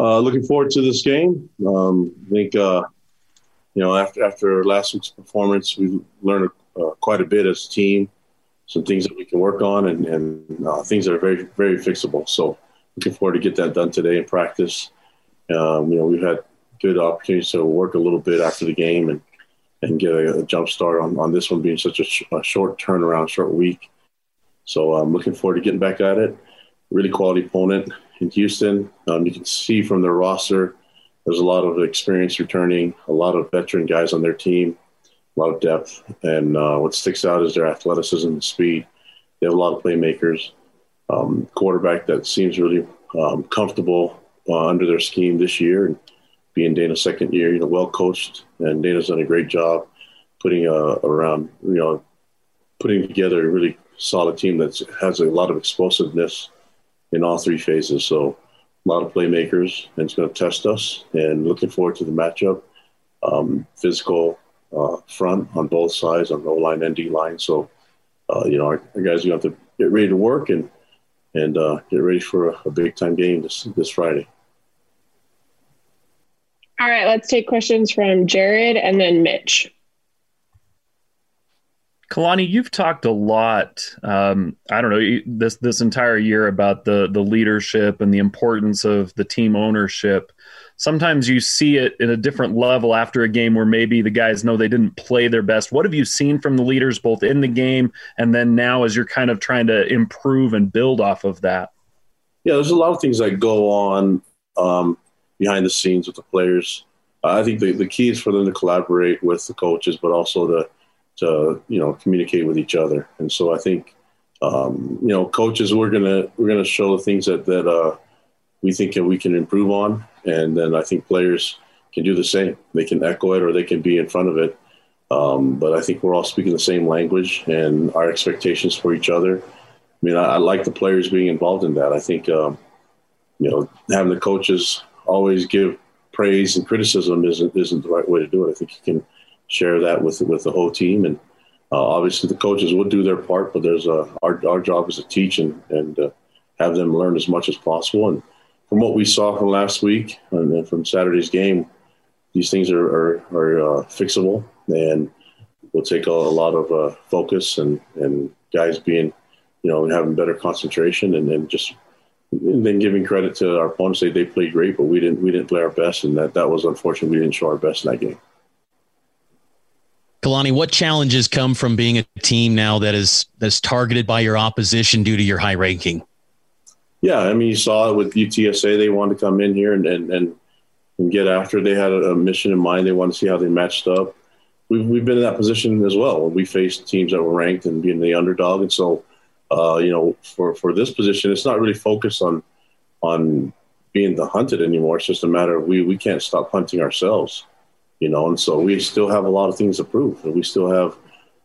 Uh, looking forward to this game. Um, I think uh, you know after after last week's performance, we learned uh, quite a bit as a team. Some things that we can work on, and, and things that are very very fixable. So looking forward to get that done today in practice. Um, you know, we've had good opportunities to work a little bit after the game and and get a, a jump start on, on this one being such a, sh- a short turnaround, short week. So I'm looking forward to getting back at it. Really quality opponent in Houston. Um, you can see from their roster, there's a lot of experience returning, a lot of veteran guys on their team, a lot of depth. And uh, what sticks out is their athleticism and speed. They have a lot of playmakers. Um, quarterback that seems really um, comfortable uh, under their scheme this year. And being Dana's second year, you know, well coached, and Dana's done a great job putting uh, around, you know, putting together a really solid team that has a lot of explosiveness in all three phases. So a lot of playmakers, and it's going to test us. And looking forward to the matchup. Um, physical uh, front on both sides, on the O line and D line. So, uh, you know, our, our guys are going to have to get ready to work and and uh, get ready for a, a big time game this this Friday. All right, let's take questions from Jared and then Mitch. Kalani, you've talked a lot. Um, I don't know this this entire year about the the leadership and the importance of the team ownership. Sometimes you see it in a different level after a game where maybe the guys know they didn't play their best. What have you seen from the leaders both in the game and then now as you're kind of trying to improve and build off of that? Yeah, there's a lot of things that go on um, behind the scenes with the players. I think the, the key is for them to collaborate with the coaches, but also to to you know communicate with each other. And so I think um, you know coaches we're gonna we're gonna show the things that that uh, we think that we can improve on, and then I think players can do the same. They can echo it or they can be in front of it. Um, but I think we're all speaking the same language and our expectations for each other. I mean, I, I like the players being involved in that. I think um, you know having the coaches always give praise and criticism isn't isn't the right way to do it. I think you can share that with with the whole team. And uh, obviously, the coaches will do their part, but there's a our our job is to teach and and uh, have them learn as much as possible. And from what we saw from last week and from Saturday's game, these things are are, are uh, fixable and will take a, a lot of uh, focus and and guys being you know having better concentration and then just and then giving credit to our opponents, say they played great, but we didn't we didn't play our best, and that that was unfortunate. We didn't show our best in that game. Kalani, what challenges come from being a team now that is that's targeted by your opposition due to your high ranking? Yeah, I mean, you saw it with UTSA. They wanted to come in here and and, and, and get after. They had a, a mission in mind. They wanted to see how they matched up. We've, we've been in that position as well. We faced teams that were ranked and being the underdog. And so, uh, you know, for, for this position, it's not really focused on on being the hunted anymore. It's just a matter of we, we can't stop hunting ourselves you know, and so we still have a lot of things to prove, and we still have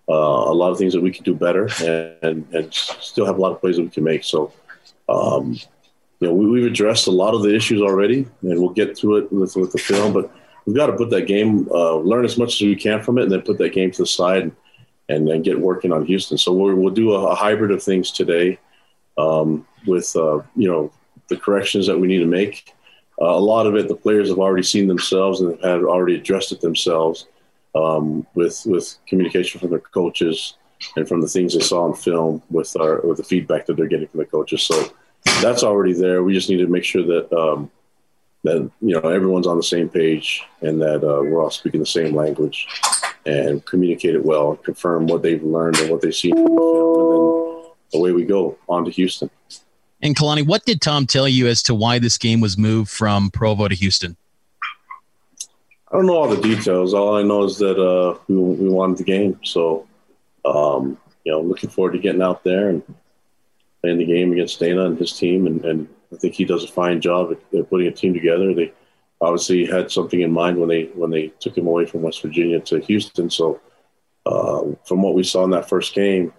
uh, a lot of things that we can do better, and, and, and still have a lot of plays that we can make. So, um, you know, we, have addressed a lot of the issues already, and we'll get to it with, with the film. But we've got to put that game, uh, learn as much as we can from it, and then put that game to the side and, and then get working on Houston. So we will do a, a, hybrid of things today um, with uh, you know the corrections that we need to make uh, a lot of it, the players have already seen themselves and have already addressed it themselves um, with with communication from their coaches and from the things they saw on film with our with the feedback that they're getting from the coaches. So that's already there. We just need to make sure that um, that you know everyone's on the same page and that uh, we're all speaking the same language and communicate it well, confirm what they've learned and what they've seen the film, and then away we go on to Houston. And Kalani, what did Tom tell you as to why this game was moved from Provo to Houston? I don't know all the details. All I know is that uh, we, we wanted the game. So, um, you know, looking forward to getting out there and playing the game against Dana and his team. And, and I think he does a fine job at, at, putting a team together. They obviously had something in mind when they when they took him away from West Virginia to Houston. So, uh, from what we saw in that first game,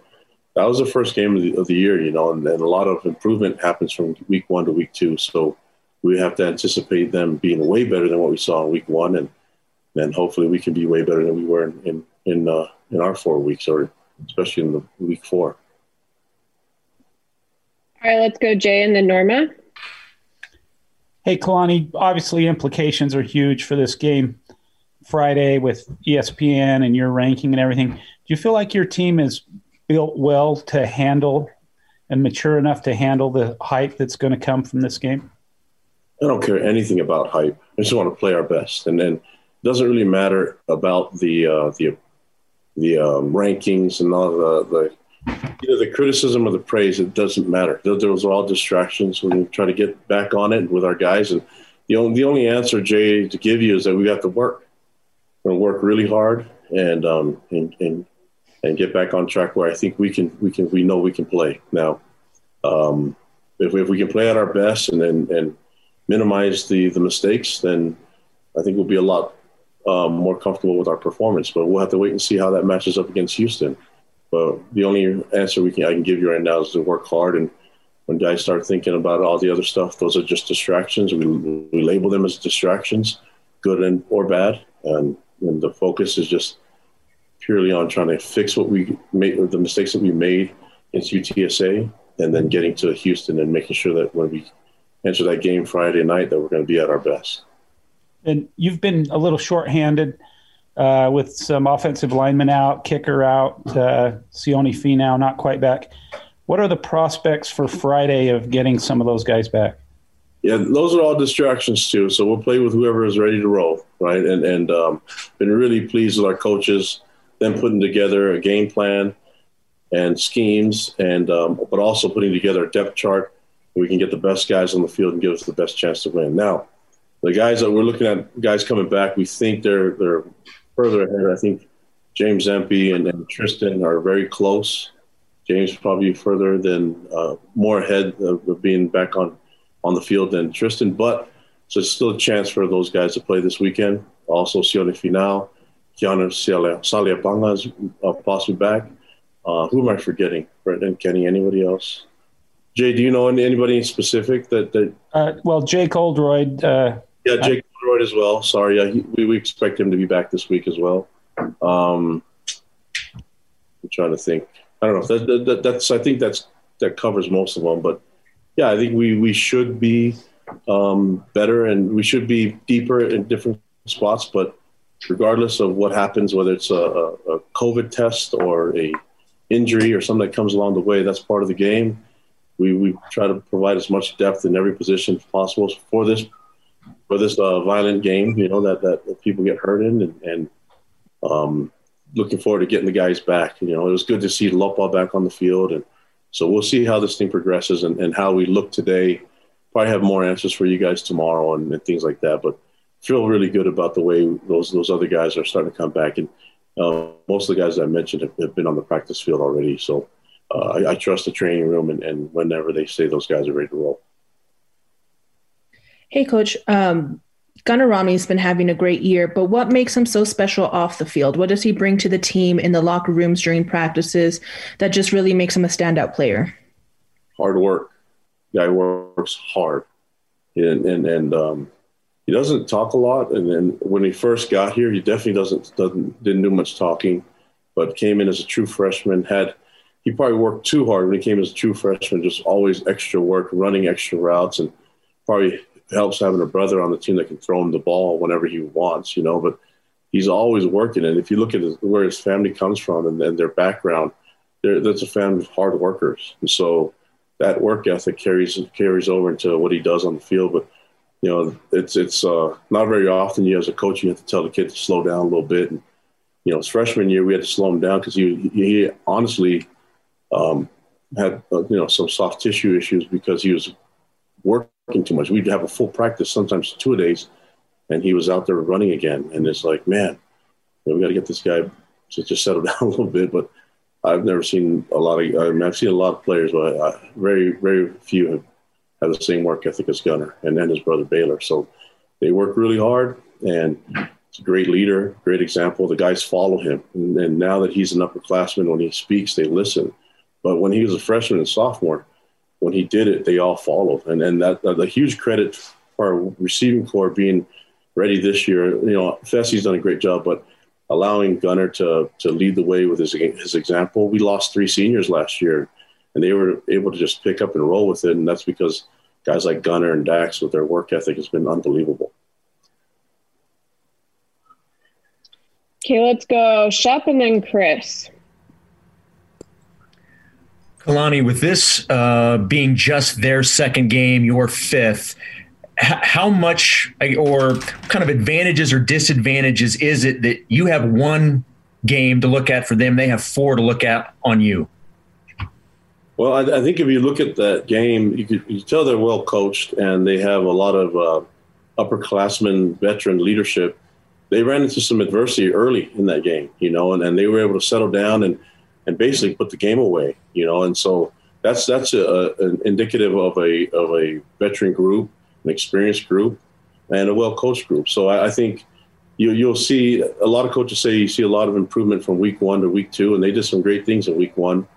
that was the first game of the, of the year, you know, and, and, a lot of improvement happens from week one to week two. So we have to anticipate them being way better than what we saw in week one, and then hopefully we can be way better than we were in in in, uh, in our four weeks, or especially in the week four. All right, let's go, Jay, and then Norma. Hey, Kalani, obviously implications are huge for this game Friday with ESPN and your ranking and everything. Do you feel like your team is built well to handle and mature enough to handle the hype that's going to come from this game? I don't care anything about hype. I just want to play our best, and then it doesn't really matter about the uh, the the um, rankings and all the the the criticism or the praise. It doesn't matter. Those, are all distractions. When We try to get back on it with our guys, and the only the only answer, Jay, to give you is that we have to work. We're gonna work really hard and um and and and get back on track where I think we can we can we know we can play now. Um, if we, if we can play at our best and and, and minimize the the mistakes, then I think we'll be a lot um, more comfortable with our performance. But we'll have to wait and see how that matches up against Houston. But the only answer we can I can give you right now is to work hard. And when guys start thinking about all the other stuff, those are just distractions. We, we label them as distractions, good and or bad, and, and the focus is just purely on trying to fix what we made, the mistakes that we made against UTSA, and then getting to Houston and making sure that when we enter that game Friday night that we're going to be at our best. And you've been a little shorthanded uh, with some offensive linemen out, kicker out, uh, Sione Finau not quite back. What are the prospects for Friday of getting some of those guys back? Yeah, those are all distractions too. So we'll play with whoever is ready to roll, right? And and um, been really pleased with our coaches, them putting together a game plan and schemes, and um, but also putting together a depth chart we can get the best guys on the field and give us the best chance to win. Now, the guys that we're looking at, guys coming back, we think they're they're further ahead. I think James Empey and, and Tristen are very close. James probably further than uh, more ahead of, being back on on the field than Tristen, but so it's still a chance for those guys to play this weekend. Also, Sione Finau, Keanu Saliapanga is uh, possibly back. Uh, who am I forgetting? Brendan, Kenny, anybody else? Jay, do you know anybody specific that that? Uh, well, Jake Oldroyd. Uh, yeah, Jake I, Oldroyd as well. Sorry, yeah, he, we, we expect him to be back this week as well. Um, I'm trying to think. I don't know. That, that, that's I think that's that covers most of them. But yeah, I think we we should be um, better and we should be deeper in different spots. But regardless of what happens, whether it's a, a COVID test or a injury or something that comes along the way, that's part of the game we, we try to provide as much depth in every position possible for this for this uh, violent game. You know that, that, people get hurt in, and, and um, looking forward to getting the guys back. You know, it was good to see Lopa back on the field, and so we'll see how this thing progresses and, and how we look today. Probably have more answers for you guys tomorrow and, and things like that. But feel really good about the way those those other guys are starting to come back, and uh, most of the guys I mentioned have, have been on the practice field already. So uh, I, I, trust the training room and, and, whenever they say those guys are ready to roll. Hey, coach. Um, Gunner Romney's been having a great year, but what makes him so special off the field? What does he bring to the team in the locker rooms during practices that just really makes him a standout player? Hard work. Guy works hard, and and, and um, he doesn't talk a lot. And then when he first got here, he definitely doesn't doesn't didn't do much talking, but came in as a true freshman. Had he probably worked too hard when he came as a true freshman, just always extra work, running extra routes, and probably helps having a brother on the team that can throw him the ball whenever he wants, you know. But he's always working. And if you look at his, where his family comes from and, and their background, that's a family of hard workers. And so that work ethic carries carries over into what he does on the field. But you know, it's it's uh, not very often you as a coach you have to tell the kid to slow down a little bit. And you know, his freshman year we had to slow him down because he he honestly um, had uh, you know some soft tissue issues because he was working too much. We'd have a full practice, sometimes two days, and he was out there running again. And it's like, man, you know, we got to get this guy to just settle down a little bit. But I've never seen a lot of. I mean, I've seen a lot of players, but I, very, very few have, have the same work ethic as Gunner, and then his brother Baylor. So they work really hard, and he's a great leader, great example. The guys follow him, and, and now that he's an upperclassman, when he speaks, they listen but when he was a freshman and sophomore, when he did it, they all followed. And then that, a huge credit for receiving corps being ready this year. You know, Fesi's done a great job, but allowing Gunner to to lead the way with his his example. We lost three seniors last year, and they were able to just pick up and roll with it. And that's because guys like Gunner and Dax with their work ethic has been unbelievable. Okay, let's go Shep and then Chris. Kalani, with this uh, being just their second game, your fifth, h- how much or kind of advantages or disadvantages is it that you have one game to look at for them, they have four to look at on you? Well, I, I think if you look at that game, you could you tell they're well coached and they have a lot of uh, upperclassmen, veteran leadership. They ran into some adversity early in that game, you know, and, and they were able to settle down and – and basically put the game away, you know. And so that's that's a, an indicative of a of a veteran group, an experienced group, and a well coached group. So I, I, think you you'll see a lot of coaches say you see a lot of improvement from week one to week two, and they did some great things in week one.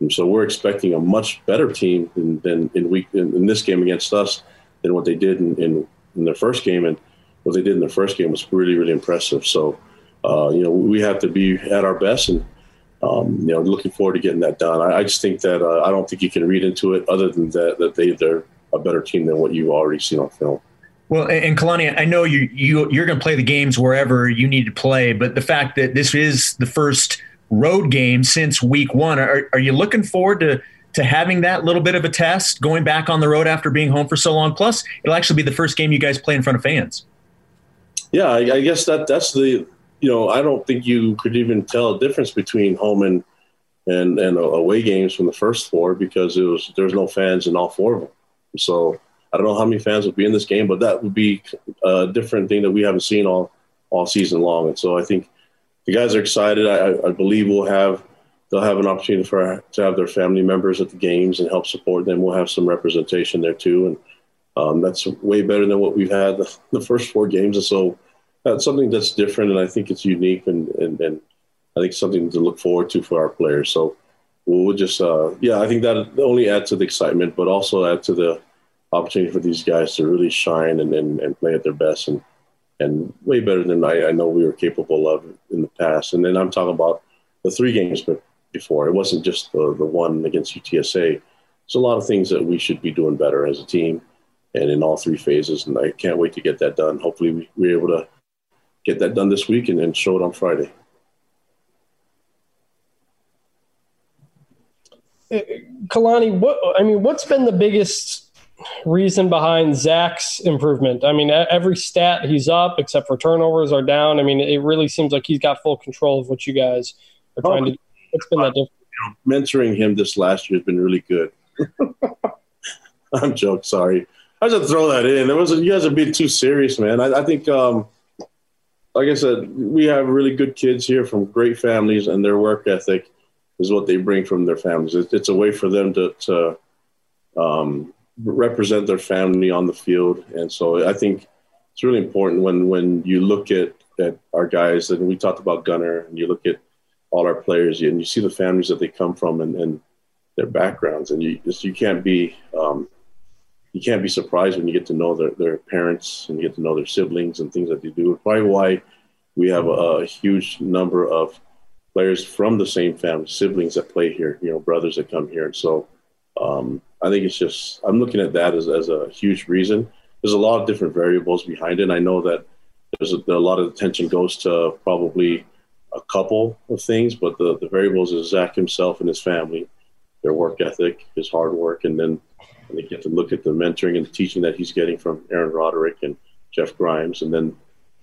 And so we're expecting a much better team than, than in week in, in, this game against us than what they did in, in, in their first game, and what they did in their first game was really really impressive. So. Uh, you know, we have to be at our best, and um, you know, looking forward to getting that done. I, I just think that uh, I don't think you can read into it other than that that they they're a better team than what you've already seen on film. Well, and Kalani, I know you you you're going to play the games wherever you need to play, but the fact that this is the first road game since week one, are, are you looking forward to to having that little bit of a test going back on the road after being home for so long? Plus, it'll actually be the first game you guys play in front of fans. Yeah, I, I guess that that's the you know, I don't think you could even tell a difference between home and and and away games from the first four because it was there's no fans in all four of them. So I don't know how many fans will be in this game, but that would be a different thing that we haven't seen all all season long. And so I think the guys are excited. I, I believe we'll have they'll have an opportunity for to have their family members at the games and help support them. We'll have some representation there too, and um, that's way better than what we've had the, the first four games. And so that's something that's different, and I think it's unique, and, and, and I think something to look forward to for our players. So we'll just, uh, yeah, I think that only add to the excitement, but also add to the opportunity for these guys to really shine and, and, and play at their best and and way better than I, I know we were capable of in the past. And then I'm talking about the three games before. It wasn't just the, the one against UTSA. There's a lot of things that we should be doing better as a team and in all three phases. And I can't wait to get that done. Hopefully we, we're able to get that done this week and then show it on Friday. Uh, Kalani, what I mean, what's been the biggest reason behind Zach's improvement? I mean, every stat he's up except for turnovers are down. I mean, it really seems like he's got full control of what you guys are trying to. do. What's been that difference? Mentoring him this last year has been really good. I'm joking. Sorry, I just throw that in. It was you guys are being too serious, man. I, I think. Um, like I said, we have really good kids here from great families, and their work ethic is what they bring from their families. It's a way for them to, to um, represent their family on the field, and so I think it's really important when when you look at at our guys, and we talked about Gunner, and you look at all our players, and you see the families that they come from and, and their backgrounds, and you just you can't be um, you can't be surprised when you get to know their, their parents and you get to know their siblings and things that they do. Probably why we have a, a huge number of players from the same family, siblings that play here, you know, brothers that come here. And so um, I think it's just, I'm looking at that as, as a huge reason. There's a lot of different variables behind it. And I know that there's a, a lot of attention goes to probably a couple of things, but the, the variables is Zach himself and his family, their work ethic, his hard work, and then and they get to look at the mentoring and the teaching that he's getting from Aaron Roderick and Jeff Grimes, and then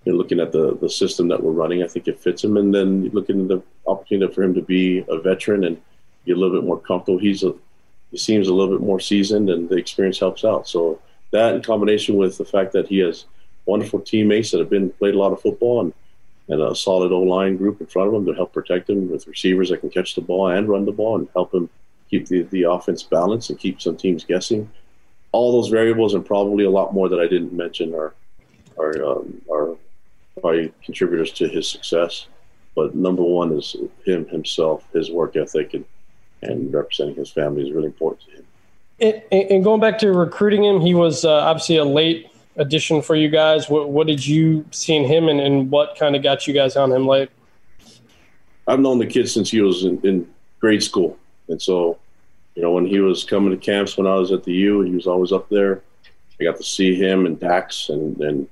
you know, looking at the the system that we're running, I think it fits him. And then looking at the opportunity for him to be a veteran and be a little bit more comfortable. He's a he seems a little bit more seasoned, and the experience helps out. So that, in combination with the fact that he has wonderful teammates that have been played a lot of football and and a solid O line group in front of him to help protect him with receivers that can catch the ball and run the ball and help him keep the, the offense balanced and keep some teams guessing. All those variables and probably a lot more that I didn't mention are are um, are probably contributors to his success. But number one is him himself, his work ethic, and and representing his family is really important to him. And, and going back to recruiting him, he was uh, obviously a late addition for you guys. What, what did you see in him, and, and what kind of got you guys on him late? I've known the kid since he was in, in grade school. And so, you know, when he was coming to camps when I was at the U, he was always up there. I got to see him and Dax and, and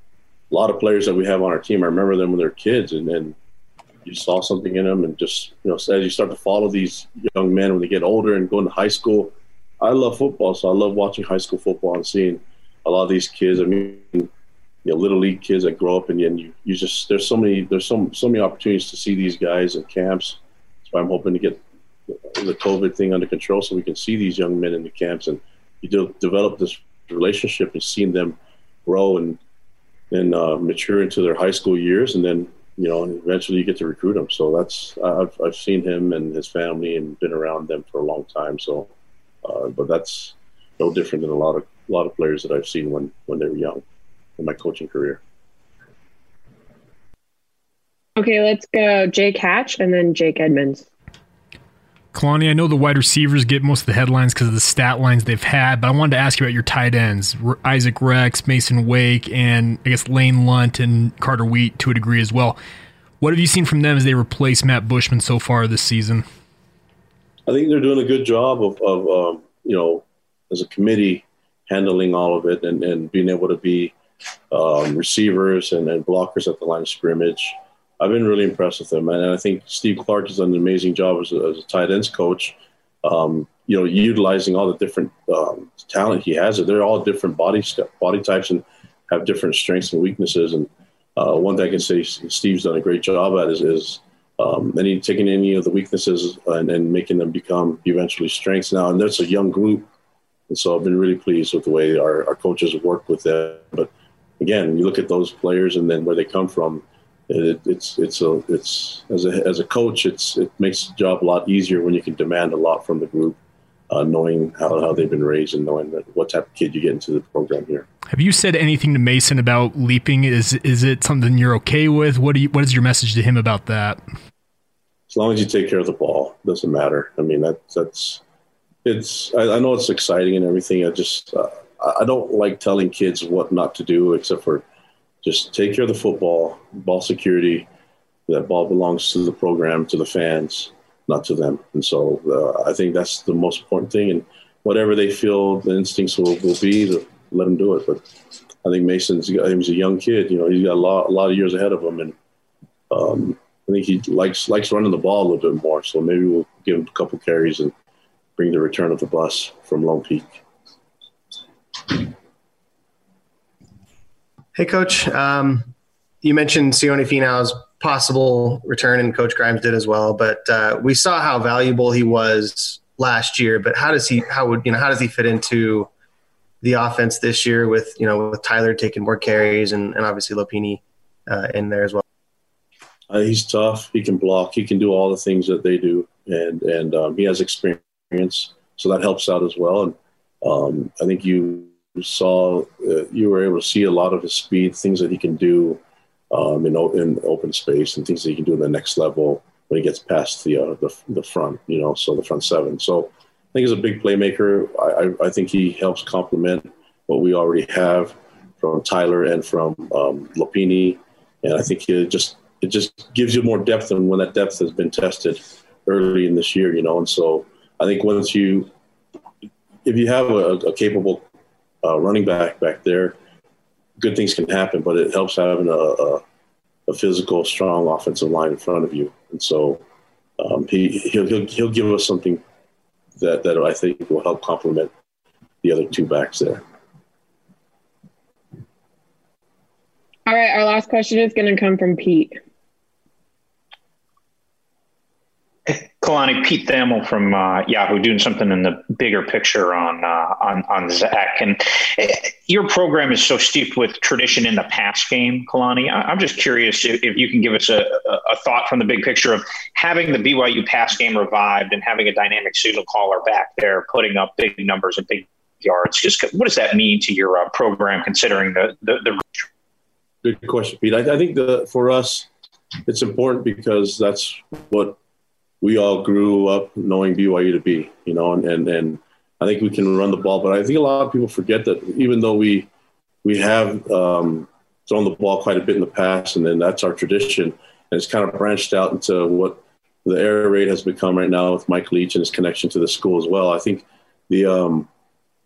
a lot of players that we have on our team. I remember them when they're kids, and then you saw something in them, and just you know, as you start to follow these young men when they get older and go into high school. I love football, so I love watching high school football and seeing a lot of these kids. I mean, you know, little league kids that grow up, and you you just there's so many there's so so many opportunities to see these guys in camps. So I'm hoping to get the COVID thing under control so we can see these young men in the camps and you do, develop this relationship and seeing them grow and then uh, mature into their high school years, and then you know, and eventually you get to recruit them. So that's I've I've seen him and his family and been around them for a long time. So, uh, but that's no different than a lot of a lot of players that I've seen when when they were young in my coaching career. Okay, let's go Jake Hatch and then Jake Edmonds. Kalani, I know the wide receivers get most of the headlines because of the stat lines they've had, but I wanted to ask you about your tight ends, Isaac Rex, Masen Wake, and I guess Lane Lunt and Carter Wheat to a degree as well. What have you seen from them as they replace Matt Bushman so far this season? I think they're doing a good job of, of um, you know, as a committee handling all of it and, and being able to be um, receivers and, and blockers at the line of scrimmage. I've been really impressed with him, and I think Steve Clark has done an amazing job as a, as a tight ends coach. Um, you know, utilizing all the different um, talent he has. They're all different body body types and have different strengths and weaknesses. And uh, one thing I can say Steve's done a great job at is, is um, any taking any of the weaknesses and, and making them become eventually strengths now. And that's a young group, and so I've been really pleased with the way our, our coaches have worked with them. But again, you look at those players and then where they come from it, it's it's a it's as a as a coach, it's it makes the job a lot easier when you can demand a lot from the group, uh, knowing how, how they've been raised and knowing that what type of kid you get into the program here. Have you said anything to Masen about leaping? Is is it something you're okay with? What do you, what is your message to him about that? As long as you take care of the ball, doesn't matter. I mean that that's it's I, I know it's exciting and everything. I just uh, I don't like telling kids what not to do except for just take care of the football, ball security. That ball belongs to the program, to the fans, not to them. And so uh, I think that's the most important thing. And whatever they feel the instincts will, will be, to let them do it. But I think Masen's he's a young kid. You know, he's got a lot, a lot of years ahead of him, and um, I think he likes likes running the ball a little bit more. So maybe we'll give him a couple carries and bring the return of the bus from Lone Peak. Hey, Coach. Um, you mentioned Sione Finau's possible return, and Coach Grimes did as well. But uh, we saw how valuable he was last year. But how does he? How would you know? How does he fit into the offense this year with you know with Tyler taking more carries and, and obviously Lopini uh, in there as well? Uh, he's tough. He can block. He can do all the things that they do, and and um, he has experience, so that helps out as well. And um, I think you saw uh, you were able to see a lot of his speed, things that he can do um, in, in open space, and things that he can do in the next level when he gets past the uh, the, the front, you know, so the front seven. So I think he's a big playmaker. I, I, I think he helps complement what we already have from Tyler and from um, and I think it just it just gives you more depth, and when that depth has been tested early in this year, you know, and so I think once you if you have a, a capable uh, running back back there, good things can happen. But it helps having a, a, a physical, strong offensive line in front of you. And so um, he he'll, he'll, he'll give us something that that I think will help complement the other two backs there. All right, our last question is going to come from Pete. Kalani, Pete Thamel from uh, Yahoo, doing something in the bigger picture on uh, on on Zach. And uh, your program is so steeped with tradition in the pass game, Kalani. I, am just curious if, if, you can give us a, a, thought from the big picture of having the BYU pass game revived and having a dynamic signal caller back there, putting up big numbers and big yards. Just what does that mean to your uh, program, considering the, the the. Good question, Pete. I, I think the for us, it's important because that's what we all grew up knowing BYU to be, you know, and, and, and I think we can run the ball. But I think a lot of people forget that even though we we have um, thrown the ball quite a bit in the past, and then that's our tradition, and it's kind of branched out into what the air raid has become right now with Mike Leach and his connection to the school as well. I think the um,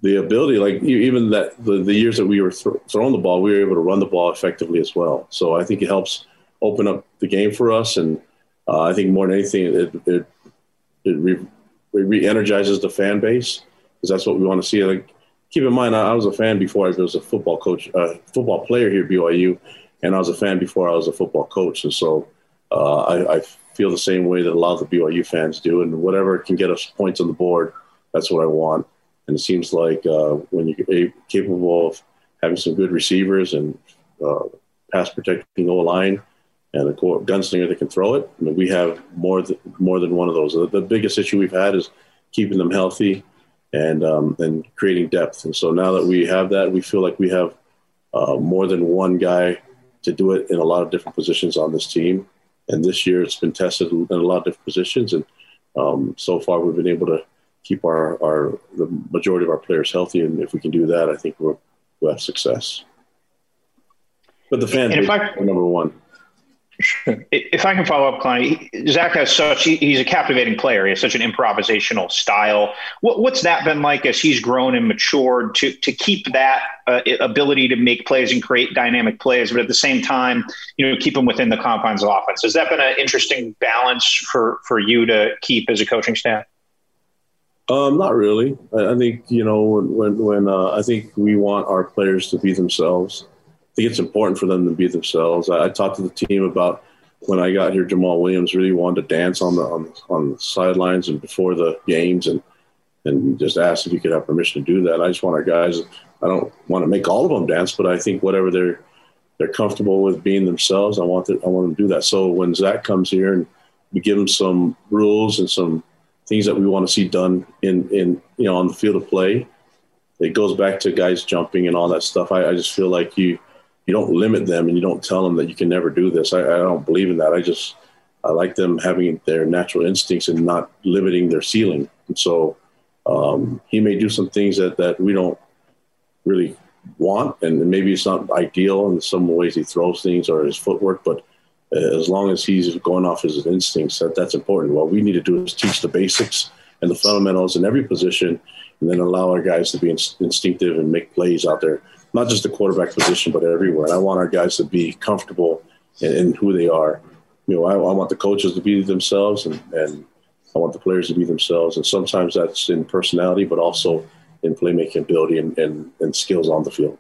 the ability, like even that the, the years that we were th- throwing the ball, we were able to run the ball effectively as well. So I think it helps open up the game for us, and uh, I think more than anything, it it, it re- re-energizes the fan base because that's what we want to see. Like, keep in mind, I, I was a fan before I was a football coach, uh, football player here at BYU, and I was a fan before I was a football coach, and so uh, I, I feel the same way that a lot of the BYU fans do, and whatever can get us points on the board, that's what I want. And it seems like uh, when you're capable of having some good receivers and uh, pass protecting O line and a gunslinger that can throw it, I mean, we have more than more than one of those. The, the biggest issue we've had is keeping them healthy and um, and creating depth. And so now that we have that, we feel like we have uh, more than one guy to do it in a lot of different positions on this team. And this year, it's been tested in a lot of different positions, and um, so far we've been able to keep our, our the majority of our players healthy. And if we can do that, I think we'll, we'll have success. But the fan base, number one. If I can follow up, Kalani, Zach has such, he's a captivating player. He has such an improvisational style. What, what's that been like as he's grown and matured to, to keep that uh, ability to make plays and create dynamic plays, but at the same time, you know, keep him within the confines of offense? Has that been an interesting balance for, for you to keep as a coaching staff? Um, not really. I, I, think you know when when, when uh, I think we want our players to be themselves. Think it's important for them to be themselves. I, I, talked to the team about when I got here. Jamaal Williams really wanted to dance on the on, on the sidelines and before the games, and and just asked if he could have permission to do that. I just want our guys. I don't want to make all of them dance, but I think whatever they're they're comfortable with being themselves, I want I want them to do that. So when Zach comes here and we give him some rules and some things that we want to see done in in you know on the field of play. It goes back to guys jumping and all that stuff. I, I just feel like you you don't limit them and you don't tell them that you can never do this. I, I don't believe in that. I just I like them having their natural instincts and not limiting their ceiling. And so um, he may do some things that that we don't really want, and maybe it's not ideal in some ways he throws things or his footwork, but as long as he's going off his instincts, that, that's important. What we need to do is teach the basics and the fundamentals in every position, and then allow our guys to be in, instinctive and make plays out there, not just the quarterback position, but everywhere. And I want our guys to be comfortable in, in who they are. You know, I, I, want the coaches to be themselves, and, and I want the players to be themselves. And sometimes that's in personality, but also in playmaking ability and, and, and skills on the field.